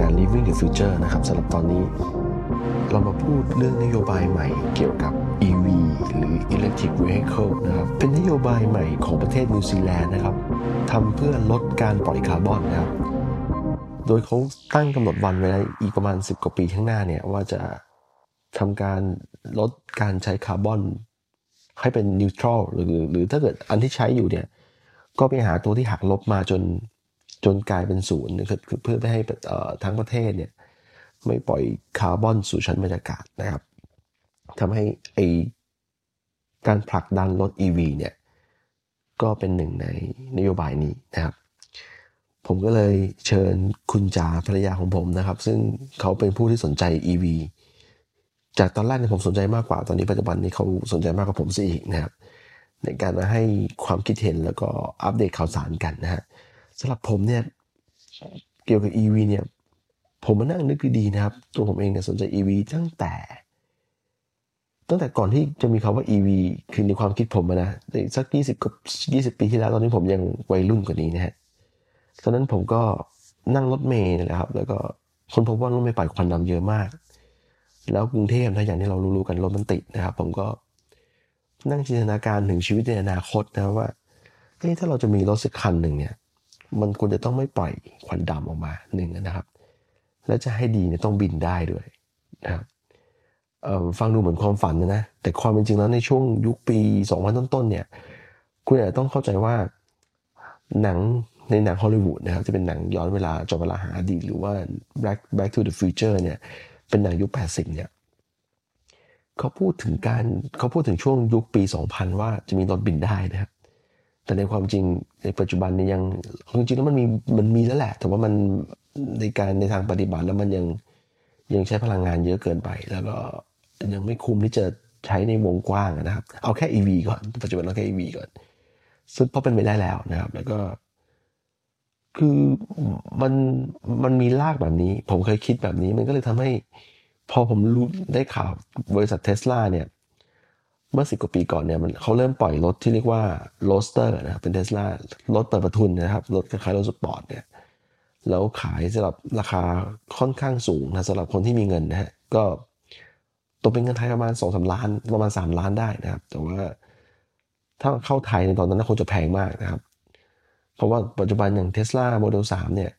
การ Living the Future นะครับสำหรับตอนนี้ เรามาพูดเรื่องนโยบายใหม่เกี่ยวกับ EV หรือ Electric Vehicle นะครับเป็นนโยบายใหม่ของประเทศนิวซีแลนด์นะครับทำเพื่อลดการปล่อยคาร์บอนนะครับโดยเขาตั้งกำหนดวันไว้อีกประมาณ 10 กว่าปีข้างหน้าเนี่ยว่าจะทำการลดการใช้คาร์บอน ให้เป็น neutral หรือหรือถ้าเกิดอันที่ใช้อยู่เนี่ยก็ไปหาตัวที่หักลบมาจน จนกลายเป็นศูนย์คือเพื่อไม่ให้ทั้งประเทศเนี่ยไม่ปล่อยคาร์บอนสู่ชั้นบรรยากาศนะครับทำให้ไอการผลักดันรถ EV เนี่ยก็เป็นหนึ่งในนโยบายนี้นะครับ ผมก็เลยเชิญคุณจ๋าภรรยาของผมนะครับ ซึ่งเขาเป็นผู้ที่สนใจ EV จากตอนแรกเนี่ยผมสนใจมากกว่า ตอนนี้ปัจจุบันนี้เขาสนใจมากกว่าผมซะอีกนะครับ ในการมาให้ความคิดเห็นแล้วก็อัปเดตข่าวสารกันนะฮะ สำหรับผมเนี่ยเกี่ยวกับ EV เนี่ย ผมมานั่งนึกดีๆนะครับ ตัวผมเองเนี่ยสนใจ EV ตั้งแต่ ตั้งแต่ก่อนที่จะมีคาว่า EV คือในความคิดผมนะสักยี่สิบกับยี่สิบปีที่แล้วตอนนี้ผมยังวัยรุ่นกว่านี้นะฮะตอนนั้นผมก็นั่งรถเมล์นะครับ แล้วก็คนพบว่ารถเมล์ปล่อยควันดำเยอะมาก แล้วกรุงเทพถ้าอย่างที่เรารู้ๆกันรถมันติดนะครับ ผมก็นั่งจินตนาการถึงชีวิตในอนาคตนะว่าเฮ้ถ้าเราจะมีรถสักคันหนึ่งเนี่ย มันควรจะต้องไม่ปล่อยควันดำออกมาหนึ่งนะครับ และจะให้ดีเนี่ยต้องบินได้ด้วยนะครับฟังดูเหมือนความฝันนะแต่ความเป็นจริงแล้วในช่วงยุคปี 2000 ต้นๆเนี่ยคุณอาจจะต้องเข้าใจว่าหนังในหนังฮอลลีวูดนะครับจะเป็นหนังย้อนเวลาจอเวลาหาอดีตหรือว่า Back Back to the Future เนี่ยเป็นหนังยุค 80 เนี่ยเขาพูดถึงการเขาพูดถึงช่วงยุคปี 2000 ว่าจะมีรถบินได้นะครับ แต่ในความจริงในปัจจุบันนี่ยยังจริงๆแล้วมันมีมันมีแล้วแหละ แต่ว่ามันในการในทางปฏิบัติแล้วมันยังยังใช้พลังงานเยอะเกินไป แล้วก็ยังไม่คุ้มที่จะใช้ในวงกว้างนะครับ เอาแค่ EV ก่อน ปัจจุบันเอาแค่ EV ก่อน ซึ่งพอเป็นไปได้แล้วนะครับ แล้วก็คือมันมันมีลากแบบนี้ ผมเคยคิดแบบนี้ มันก็เลยทำให้ พอผมรู้ได้ข่าวบริษัทเทสลาเนี่ย เมื่อสิบกว่าปีก่อนเนี่ยมันเขาเริ่มปล่อยรถที่เรียกว่า Roadster นะครับเป็นเทสลารถเปิดประทุนนะครับรถคล้ายๆรถสปอร์ตเนี่ยแล้วขายสำหรับราคาค่อนข้างสูงนะสำหรับคนที่มีเงินนะฮะก็ตัวเป็นเงินไทยประมาณสองสามล้านประมาณสามล้านได้นะครับ แต่ว่าถ้าเข้าไทยในตอนนั้นคงจะแพงมากนะครับ เพราะว่าปัจจุบันอย่างเทสลาโมเดลสามเนี่ย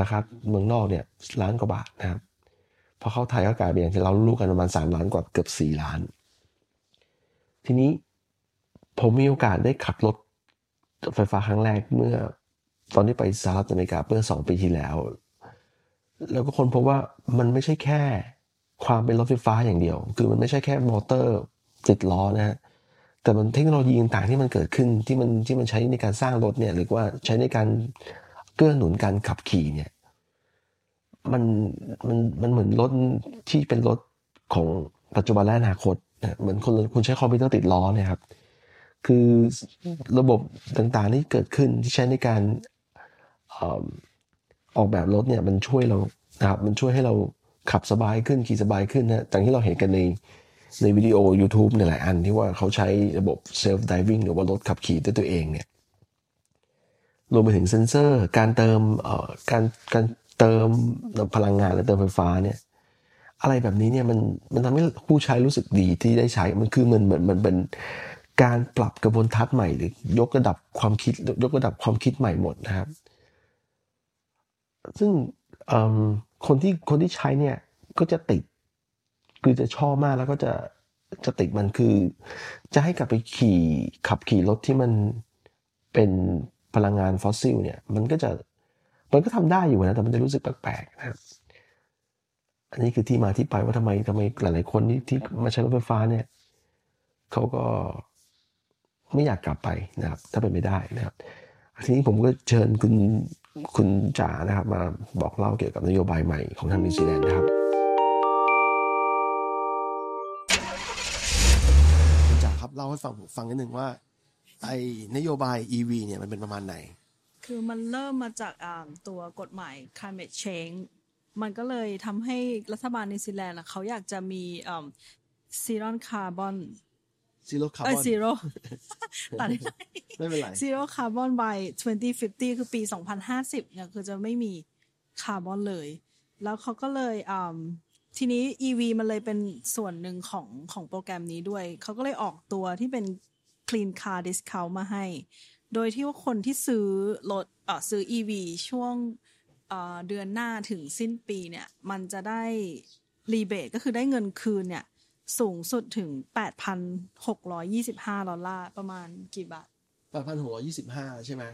ราคาเมืองนอกเนี่ยล้านกว่าบาทนะครับพอเข้าไทยก็กลายเป็นอย่างที่เรารู้กันประมาณสามล้านกว่าเกือบสี่ล้าน ทีนี้ผมมีโอกาสได้ขับรถไฟฟ้าครั้งแรกเมื่อ ตอนที่ไปสหรัฐอเมริกาเมื่อสองปีที่แล้ว แล้วก็คนพบว่ามันไม่ใช่แค่ความเป็นรถไฟฟ้าอย่างเดียว คือมันไม่ใช่แค่มอเตอร์ติดล้อนะฮะแต่มันเทคโนโลยีต่างๆที่มันเกิดขึ้นที่มันที่มันใช้ในการสร้างรถเนี่ยหรือว่าใช้ในการเกื้อหนุนการขับขี่เนี่ยมันมันมันเหมือนรถที่เป็นรถของปัจจุบันและอนาคต เหมือนคนคุณใช้คอมพิวเตอร์ติดล้อเนี่ยครับ คือระบบต่างๆที่เกิดขึ้นที่ใช้ในการออกแบบรถเนี่ยมันช่วยเรานะครับมันช่วยให้เราขับสบายขึ้นขี่สบายขึ้นนะจากที่เราเห็นกันในในวิดีโอ YouTube ในหลายอันที่ว่าเขาใช้ระบบ self driving หรือว่ารถขับขี่ด้วยตัวเองเนี่ยรวมไปถึงเซนเซอร์ การเติมการการเติมพลังงานและเติมไฟฟ้าเนี่ย อะไรแบบนี้เนี่ยมันมันทำให้ผู้ใช้รู้สึกดีที่ได้ใช้มันคือมันเหมือนมันเป็นการปรับกระบวนทัศน์ใหม่หรือยกระดับความคิดยกระดับความคิดใหม่หมดนะครับ ซึ่งคนที่คนที่ใช้เนี่ยก็จะติด คือจะชอบมากแล้วก็จะจะติดมันคือ จะให้กลับไปขี่ขับขี่รถที่มันเป็นพลังงานฟอสซิลเนี่ย มันก็จะมันก็ทำได้อยู่นะแต่มันจะรู้สึกแปลกๆนะครับ อันนี้คือที่มาที่ไปว่าทำไมทำไมหลาย ๆ คนที่ที่มาใช้รถไฟฟ้าเนี่ยเขาก็ไม่อยากกลับไปนะครับ ถ้าเป็นไม่ได้นะครับทีนี้ผมก็เชิญคุณคุณจ๋านะครับ มาบอกเล่าเกี่ยวกับนโยบายใหม่ของทางนิวซีแลนด์นะครับคุณจ๋าครับเล่าให้ฟังฟังนิดนึงว่า ไอ้นโยบาย EV เนี่ยมันเป็นประมาณไหน คือมันเริ่มมาจากตัวกฎหมาย climate change มันก็เลยทำให้รัฐบาลนิวซีแลนด์เขาอยากจะมีzero carbonซีโร่คาร์บอนซีโร่ตัดไม่เป็นไรซีโร่คาร์บอน by 2050 คือปี 2050เนี่ยคือจะไม่มีคาร์บอนเลย แล้วเขาก็เลยอ่าทีนี้ EV มันเลยเป็นส่วนหนึ่งของของโปรแกรมนี้ด้วย เขาก็เลยออกตัวที่เป็น Clean Car Discount มาให้ โดยที่ว่าคนที่ซื้อรถเอ่อซื้อ EV ช่วง เอ่อเดือนหน้าถึงสิ้นปีเนี่ย มันจะได้รีเบทก็คือได้เงินคืนเนี่ย สูงสุดถึง 8,625 ดอลลาร์ประมาณกี่บาทแปดพันหกร้อยยี่สิบห้าใช่ไหม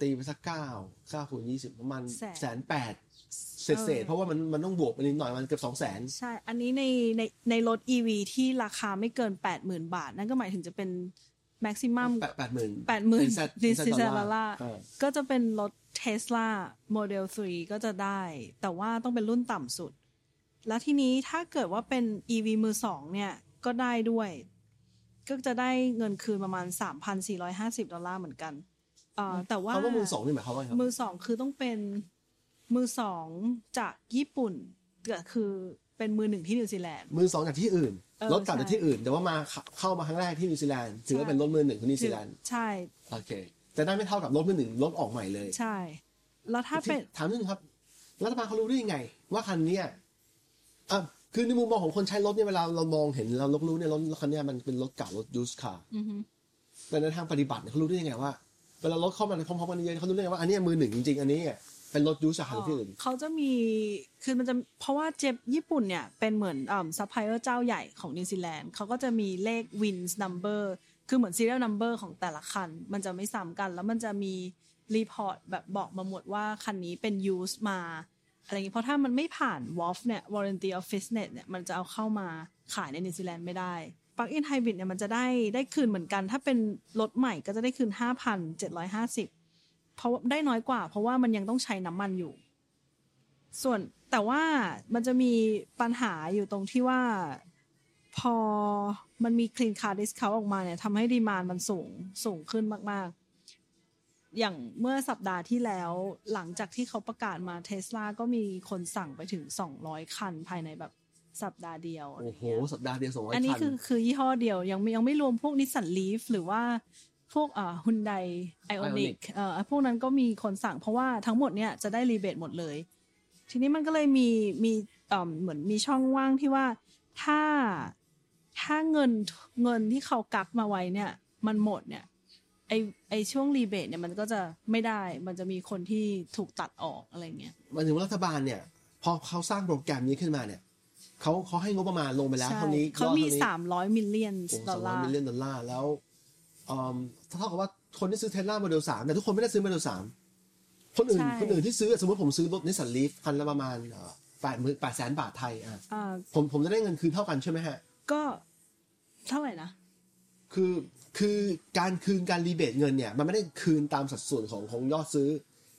ตีไปสักเก้าเก้าคูณยี่สิบประมาณแสนแสนแปดเศษเศษๆเพราะว่ามันมันต้องบวกไปนิดหน่อยมันเกือบสองแสนใช่ อันนี้ในในในรถ EV ที่ราคาไม่เกิน80,000บาท นั่นก็หมายถึงจะเป็น maximum แปดแปดหมื่น80,000เป็นแสนดิสเป็นแซแสนลล่าเออก็จะเป็นรถ Tesla Model 3ก็จะได้ แต่ว่าต้องเป็นรุ่นต่ำสุด แล้วทีนี้ถ้าเกิดว่าเป็น EV มือสองเนี่ย ก็ได้ด้วย ก็จะได้เงินคืนประมาณ 3,450 ดอลลาร์เหมือนกันเอ่อแต่ว่าคำว่ามือสองนี่หมายความว่าไงครับมือสองคือต้องเป็นมือสองจากญี่ปุ่นก็คือเป็นมือหนึ่งที่นิวซีแลนด์มือสองจากที่อื่นเออ รถกลับจากใช่ที่อื่น แต่ว่ามาเข้าเข้ามาครั้งแรกที่นิวซีแลนด์ถือว่าเป็นรถมือหนึ่งของนิวซีแลนด์ใช่โอเคแต่ได้ไม่เท่ากับรถมือหนึ่งรถออกใหม่เลย ใช่ แล้วถ้าเป็นถามนิดนึงครับรัฐบาลเขารู้ได้ยังไง ว่าคันเนี้ยอะคือในมุมมองของคนใช้รถเนี่ยเวลาเรามองเห็นเรารับรู้เนี่ยรถคันเนี้ยมันเป็นรถเก่ารถ used car อือฮึแต่ในทางปฏิบัติเนี่ยเขารู้ได้ยังไงว่าเวลารถเข้ามาในพร้อมๆกันเยอะๆเขารู้ได้ยังไงว่าอันเนี้ยมือหนึ่งจริงๆอันนี้ เป็นรถ used จากคันที่อื่นเขาจะมีคือมันจะเพราะว่าเจแปนญี่ปุ่นเนี่ยเป็นเหมือนอ่าซัพพลายเออร์เจ้าใหญ่ของนิวซีแลนด์เขาก็จะมีเลข VIN number คือเหมือน serial number ของแต่ละคัน มันจะไม่ซ้ำกัน แล้วมันจะมีรีพอร์ตแบบบอกมาหมดว่าคันนี้เป็น use มาอะไรอย่างนี้เพราะถ้ามันไม่ผ่าน WOF เนี่ย warranty of fitness เนี่ยมันจะเอาเข้ามาขายในนิวซีแลนด์ไม่ได้ plug in hybrid เนี่ยมันจะได้ได้คืนเหมือนกัน ถ้าเป็นรถใหม่ก็จะได้คืน 5,750 เพราะว่าได้น้อยกว่า เพราะว่ามันยังต้องใช้น้ำมันอยู่ ส่วนแต่ว่ามันจะมีปัญหาอยู่ตรงที่ว่าพอมันมี clean car discount ออกมาเนี่ยทำให้ demand มันสูงสูงขึ้นมาก ๆ อย่างเมื่อสัปดาห์ที่แล้ว หลังจากที่เขาประกาศมาเทสลาก็มีคนสั่งไปถึง 200 คันภายในแบบสัปดาห์เดียวอะไรโอ้โหเงี้ยสัปดาห์เดียวสองร้อยอันนี้คันคือคือยี่ห้อเดียวยังไม่ยังไม่รวมพวกนิสสัน Leaf หรือว่า พวกอ่าฮุนได Ioniq Ioniq เอ่อพวกนั้นก็มีคนสั่งเพราะว่าทั้งหมดเนี่ยจะได้ rebate หมดเลย ทีนี้มันก็เลยมีมีเอ่อเหมือนมีช่องว่างที่ว่าถ้าถ้าเงินเงินที่เขากักมาไว้เนี่ย มันหมดเนี่ยไอไอช่วงรีเบทเนี่ยมันก็จะไม่ได้ มันจะมีคนที่ถูกตัดออกอะไรเงี้ยหมายถึงว่ารัฐบาลเนี่ย พอเขาสร้างโปรแกรมนี้ขึ้นมาเนี่ยเขาเขาให้งบประมาณลงไปแล้วใช่เท่านี้เขามียอดท่นี้สามร้อยมิลเลียนโอ้ดอสอลงร้อลายร์มิลเลียนดอลลาร์แล้วอืม เท่ากับว่าคนที่ซื้อเทสลาโมเดลสามแต่ทุกคนไม่ได้ซื้อโมเดลสามคนอื่น ใช่ คนอื่นที่ซื้อสมมติผมซื้อรถนิสสัน Leaf คันละประมาณแปดหมื่นแปดแสนบาทไทยอะอ่าผมผมจะได้เงินคืนเท่ากันใช่ไหมฮะ ก็เท่าไหร่นะ คือคือการคืนการ rebate เงินเนี่ย มันไม่ได้คืนตามสัดส่วนของของยอดซื้อ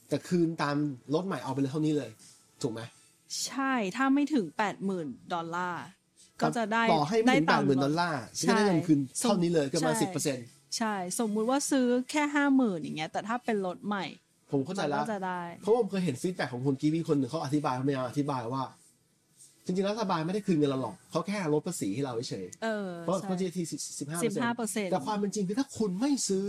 แต่คืนตามรถใหม่เอาไปเลยเท่านี้เลย ถูกไหม ใช่ถ้าไม่ถึงแปดหมื่นดอลลาร์ ก็จะได้ต่อให้ไม่ถึงแปตาดหมื่นดอลลาร์ก็ได้เงินคืนเท่านี้เลยก็ประมาณใช่ สิบเปอร์เซ็นต์ ใช่ สมมุติว่าซื้อแค่ห้าหมื่นอย่างเงี้ย แต่ถ้าเป็นรถใหม่ผมเข้าใจมันแล้วก็จะได้เพราะว่าผมเคยเห็น feedback ของคนกีวีคนหนึ่งเขาอธิบายเขาไม่เอาอธิบายว่า จริงๆแล้วรัฐบาลไม่ได้คืนเงินเราหรอกเขาแค่ลดภาษีให้เราเฉยเออๆเพราะใช่เขา GT สิบห้า15%แต่ความเป็นจริงคือถ้าคุณไม่ซื้อ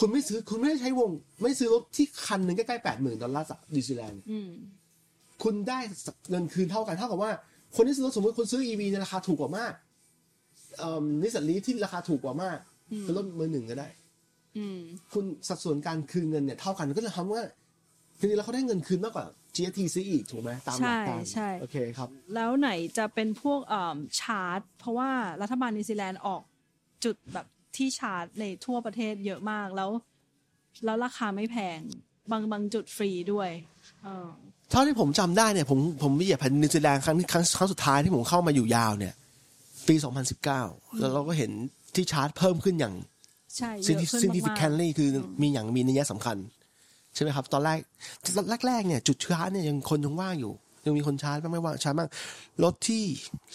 คุณไม่ซื้อคุณไม่ได้ใช้วง ไม่ซื้อรถที่คันหนึ่งใกล้ๆแปดหมื่นดอลลาร์จากนิวซีแลนด์อืมคุณได้เงินคืนเท่ากันเท่ากับว่า คนที่ซื้อรถสมมติคนซื้อ EV ในราคาถูกกว่ามากเอ่อ Nissan Leaf ที่ราคาถูกกว่ามากอืม เป็นรถมือหนึ่งก็ได้อืมคุณสัดส่วนการคืนเงินเนี่ยเท่ากันก็จะทำว่าจริงๆแล้วเขาได้เงินคืนมากกว่า GST ซื้ออีกถูกไหมตามหลักการใช่ใช่โอเคครับ แล้วไหนจะเป็นพวกเอ่อชาร์จ เพราะว่ารัฐบาลนิวซีแลนด์ออกจุดแบบที่ชาร์จในทั่วประเทศเยอะมากแล้ว แล้วราคาไม่แพงบางบางจุดฟรีด้วยเออเท่าที่ผมจำได้เนี่ยผมผมไปเหยียบแผ่นนิวซีแลนด์ครั้งครั้งครั้งสุดท้ายที่ผมเข้ามาอยู่ยาวเนี่ย ปี 2019 แล้วเราก็เห็น ที่ชาร์จเพิ่มขึ้นอย่างใช่เยซิอะขึ้นซิมากฟิๆแคนลี่คือมีอย่างมีนัยสำคัญ ใช่ไหมครับ ตอนแรกแรกๆเนี่ยจุดชาร์จเนี่ยยังคนยังว่างอยู่ ยังมีคนชาร์จบ้างไม่ว่างชาร์จบ้างรถที่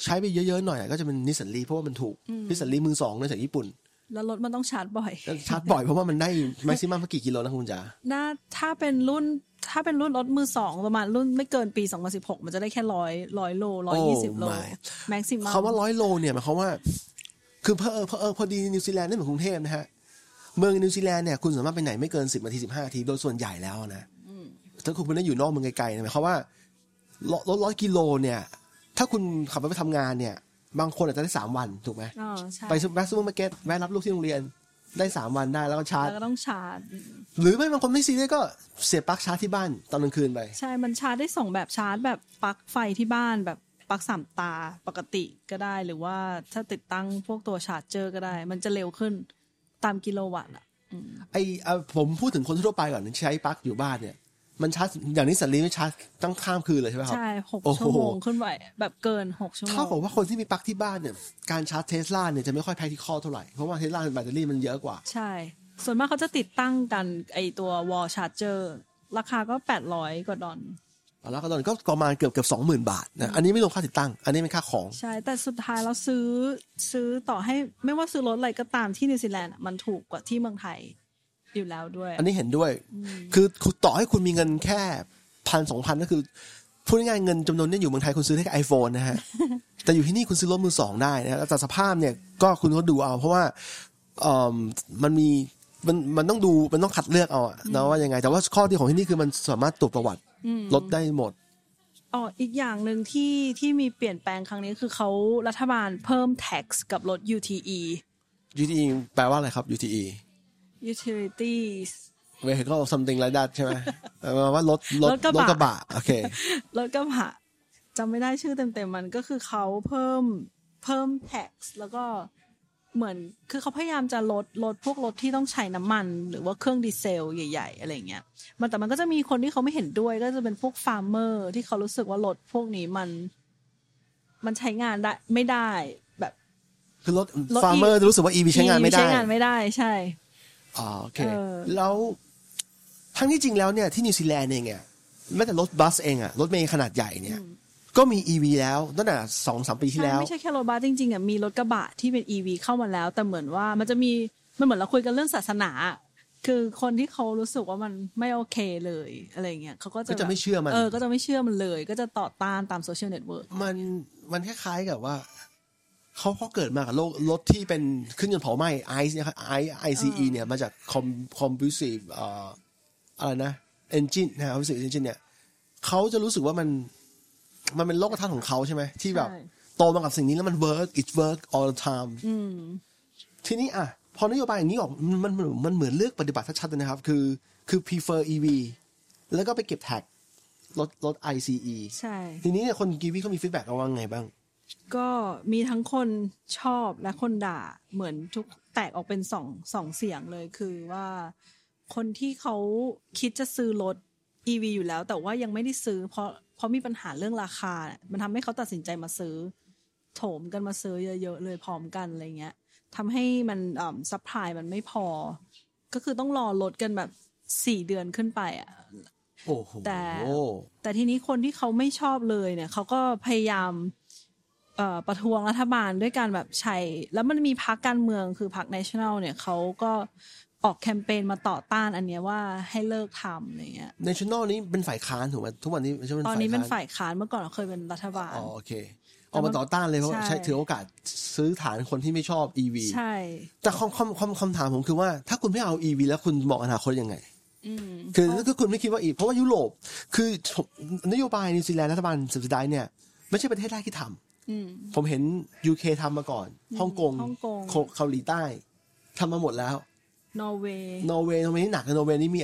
ใช้ไปเยอะๆหน่อยก็จะเป็น Nissan Leaf เพราะว่ามันถูก Nissan Leaf มือสองในจากญี่ปุ่นแล้วรถมันต้องชาร์จบ่อยแล้วชาร์จบ่อยเพราะว่ามันได้ maximum กี่กิโลนะคุณจ๋าน่าถ้าเป็นรุ่นถ้าเป็นรุ่นรถมือสองประมาณรุ่นไม่เกินปี 2016 มันจะได้แค่ร้อยร้อยโลร้อยยี่สิบโล my แม็กซิมัมคำว่าร้อยโลเนี่ยหมายความว่า คือเพอเออเพอเออพอดีนิวซีแลนด์ไม่เหมือนกรุงเทพนะฮะเมืองนิวซีแลนด์เนี่ยคุณสามารถไปไหนไม่เกินสิบนาทีสิบห้านาทีโดยส่วนใหญ่แล้วนะถ้าคุณไม่ได้อยู่นอกเมืองไกลๆนะหมายความว่ารถรถร้อยกิโลเนี่ย ถ้าคุณขับรถไปทำงานเนี่ย บางคนอาจจะได้สามวันถูกไหมอ๋อใช่ไปซูเปอร์ซูเปอร์มาร์เก็ตแวะรับลูกที่โรงเรียนได้สามวันได้แล้วก็ชาร์จแล้วก็ต้องชาร์จ หรือไม่บางคนไม่ซีเรียสก็เสียบปลั๊กชาร์จที่บ้านตอนกลางคืนไป ใช่ มันชาร์จได้สองแบบชาร์จแบบปลั๊กไฟที่บ้านแบบ ปลั๊กสามตาปกติก็ได้หรือว่าถ้าติดตั้งพวกตัว charger ก็ได้ มันจะเร็วขึ้นตามกิโลวัตต์อะไอเอ่อผมพูดถึงคนทั่วไปก่อนที่ใช้ปลั๊กอยู่บ้านเนี่ยมันชาร์จอย่าง Nissan Leaf ไม่ชาร์จตั้งข้ามคืนเลยใช่ไหมครับใช่หกโอ้โหชั่วโมงขึ้นไปแบบเกินหกชั่วโมเท่ากับว่าคนที่มีปลั๊กที่บ้านเนี่ยการชาร์จเทสลาเนี่ยจะไม่ค่อย practical เท่าไหร่ เพราะว่าเทสลาแบตเตอรี่มันเยอะกว่า ใช่ ส่วนมากเขาจะติดตั้งกันไอตัววอลชาร์จเจอร์ราคาก็แปดร้อยกว่าดอล แล้วก็ตอนนก็ประมาณเกือบเกือบสองหมื่นบาทนะอันนี้ไม่รวมค่าติดตั้ง อันนี้เป็นค่าของ ใช่ แต่สุดท้ายเราซื้อซื้อต่อให้ไม่ว่าซื้อรถอะไรก็ตามที่นิวซีแลนด์อะมันถูกกว่าที่เมืองไทยอยู่แล้วด้วย อันนี้เห็นด้วย คือคือต่อให้คุณมีเงินแค่พันสองพันก็คือพูดง่ายๆเงินจำนวนนี้อยู่เมืองไทยคุณซื้อได้แค่ไอโฟนนะฮะ แต่อยู่ที่นี่คุณซื้อรถมือสองได้นะแล้วแต่สภาพเนี่ยก็คุณก็ดูเอา เพราะว่าเอ่อมันมีมันมันต้องดูมันต้องคัดเลือกเอาอะนะว่ายังไง แต่ว่าข้อดีของที่นี่คือมันสามารถตรวจประวัติ รถได้หมดอ๋ออีกอย่างหนึ่งที่ที่มีเปลี่ยนแปลงครั้งนี้คือเขารัฐบาลเพิ่ม tax กับรถ UTE UTE แปลว่าอะไรครับ UTE utilities vehicle something like that ใช่ไหมแปลว่า รถรถรถกระบะรถกระบะโอเครถกระบะจำไม่ได้ชื่อเต็มๆมันก็คือเขาเพิ่มเพิ่ม tax แล้วก็ เหมือนคือเขาพยายามจะลดลดพวกรถที่ต้องใช้น้ำมัน หรือว่าเครื่องดีเซล ใหญ่ ๆ อะไรเงี้ยมันแต่มันก็จะมีคนที่เขาไม่เห็นด้วย ก็จะเป็นพวก farmer ที่เขารู้สึกว่ารถพวกนี้มัน มันใช้งานได้ไม่ได้แบบ คือรถรถ farmer รู้สึกว่า EV ใช้งานไม่ได้ใช้งานไม่ได้ใช่อ๋อโอเคเออแล้วทั้งที่จริงแล้วเนี่ยที่นิวซีแลนด์เองเนี่ยแม้แต่รถบัสเองอะรถเมล์ขนาดใหญ่เนี่ย ก็มี EV แล้วตั้งแต่สองสามปีที่ใช่แล้ว ไม่ใช่แค่รถบัสจริงๆอะมีรถกระบะที่เป็น EV เข้ามาแล้ว แต่เหมือนว่ามันจะมีมันเหมือนเราคุยกันเรื่องศาสนา คือคนที่เขารู้สึกว่ามันไม่โอเคเลยอะไรเงี้ยเขาก็จะก็จะไม่เชื่อมันเออก็จะไม่เชื่อมันเลย ก็จะต่อต้านตาม social network มันมันคล้ายๆกับว่าเขาเขาเกิดมากับโลกรถที่เป็นเครื่องยนต์เผาไหม้ไอซ์เนี่ยไอICE เนี่ยมาจาก com combustive เอ่ออะไรนะ engine นะ combustive engine เนี่ยเขาจะรู้สึกว่ามัน มันเป็นโลกทัศน์ของเขาใช่ไหมที่แบบ โตมากับสิ่งนี้แล้วมัน work it work all the time ทีนี้อะ พอนโยบายอย่างนี้ออกมันมันมันเหมือนเลือกปฏิบัติชัดๆเลยนะครับ คือคือ prefer EV แล้วก็ไปเก็บ tax รถรถ ICE ใช่ ทีนี้เนี่ยคนกีวีเขามี feedback เอาว่าไงบ้าง ก็มีทั้งคนชอบและคนด่าเหมือนทุกแตกออกเป็นสองสองเสียงเลยคือว่า คนที่เขาคิดจะซื้อรถ EV อยู่แล้ว แต่ว่ายังไม่ได้ซื้อ เพราะเพราะมีปัญหาเรื่องราคาเนี่ยมันทำให้เขาตัดสินใจมาซื้อ โถมกันมาซื้อเยอะๆเลยพร้อมกันอะไรเงี้ยทำให้มันอ่า supply มันไม่พอ ก็คือต้องรอรถกันแบบสี่เดือนขึ้นไปอะโอ้โหแต่แต่ทีนี้คนที่เขาไม่ชอบเลยเนี่ยเขาก็พยายามเอ่อประท้วงรัฐบาลด้วยการแบบใช้ แล้วมันมีพรรคการเมืองคือพรรค national เนี่ยเขาก็ ออกแคมเปญมาต่อต้านอันเนี้ยว่าให้เลิกทำอะไรเงี้ยในชั่นอลนี้เป็นฝ่ายค้านถูกไหมทุกวันนี้ไม่ใช่เป็นตอนนี้เป็นค้าฝ่ายค้านเมื่อก่อนเคยเป็นรัฐบาลอ๋อโอเคออกมาต่อต้านเลยเพราะว่าใช่ใช้ถือโอกาสซื้อฐานคนที่ไม่ชอบ EV ใช่ แต่คำคำคำคำถามผมคือว่า ถ้าคุณไม่เอา EV แล้วคุณมองอนาคตยังไงอืมคือถ้าคุณไม่คิดว่าอีกเพราะว่ายุโรป คือผมนโยบายนิวซีแลนด์รัฐบาลสุดท้ายเนี่ยไม่ใช่ประเทศแรกที่ทำอืมผมเห็น UK ทำมาก่อนฮ่องกงฮ่องกงเกาเกาหลีใต้ทำมาหมดแล้ว นอร์เวย์ นอร์เวย์นอร์เวย์นี่หนักนะนอร์เวย์นี่มี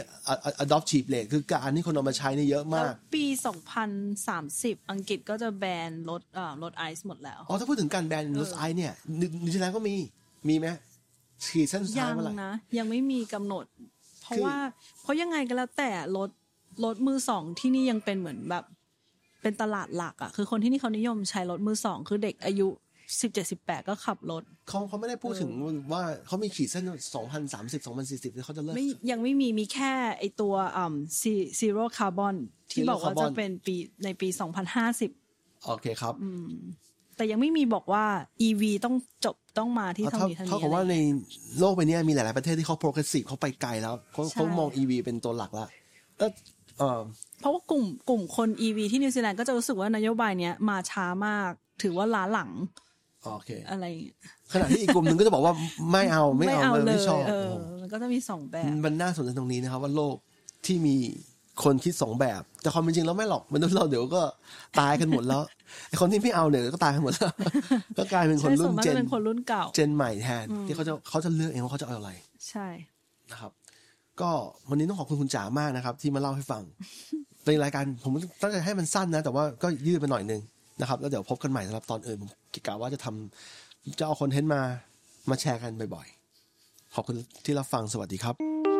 adoptive rate คือการที่คนเอามาใช้นี่เยอะแล้วมาก ปี 2030 อังกฤษก็จะแบนรถอ่ารถไอซ์หมดแล้ว อ๋อ ถ้าพูดถึงการแบนรถ ICE เนี่ยนิวซีแลนด์ก็มี มีไหมขีดเส้นสุดยัท้ายงเมื่อไหร่นะ ยังไม่มีกำหนด เพราะคือว่า เพราะยังไงก็แล้วแต่รถรถมือสองที่นี่ยังเป็นเหมือนแบบ เป็นตลาดหลักอะ่ะ คือคนที่นี่เขานิยมใช้รถมือสอง คือเด็กอายุ สิบเจ็ดสิบแปดก็ขับรถเขาเขาไม่ได้พูดถึงว่าเขามีขีดเส้น2030 2040ที่เขาจะเลิกไม่ยังไม่มีมีแค่ไอตัวอ่าซีโร่คาร์บอนที่ Zero บอกว่า carbon จะเป็นปีในปี2050โอเคครับแต่ยังไม่มีบอกว่า EV ต้องจบต้องมาที่เท่าเท่านี้เท่าเท่านี้กับว่าอะไรในเงี้ยโลกใบนี้มีหลาย ๆ ประเทศที่เขา progressive เขาไปไกลแล้วเขาใช่เขามอง EV เป็นตัวหลักแล้วแล้วเออเพราะว่ากลุ่มกลุ่มคน EV ที่นิวซีแลนด์ก็จะรู้สึกว่านโยบายเนี้ยมาช้ามาก ถือว่าล้าหลัง โอเค อะไรอย่างเงี้ยขณะที่อีกกลุ่มหนึ่งก็จะบอกว่าไม่เอาไม่เอามันเลไม่ยชอบเออโอ้โหมันก็จะมีสองแบบ มันน่าสนใจตรงนี้นะครับ ว่าโลกที่มีคนคิดสองแบบ แต่ความเป็นจริงแล้วไม่หรอกมนุษย์เราเดี๋ยวก็ตายกันหมดแล้วไอคนที่ไม่เอาเนี่ยก็ตายกันหมดแล้วก็กลายเป็นคนใช่ส่รุ่วนนมากเจจะนเป็นคนรุ่นเก่าเจนใหม่แทน ที่เขาจะเขาจะเลือกเองว่าเขาจะเอาอะไร ใช่นะครับ ก็วันนี้ต้องขอบคุณคุณจ๋ามากนะครับ ที่มาเล่าให้ฟังเป็นรายการผมตั้งใจให้มันสั้นนะ แต่ว่าก็ยืดไปหน่อยนึง นะครับ แล้วเดี๋ยวพบกันใหม่สำหรับตอนอื่นผมกะว่าจะทำจะเอาคอนเทนต์มามาแชร์กันบ่อยๆ ขอบคุณที่รับฟังสวัสดีครับ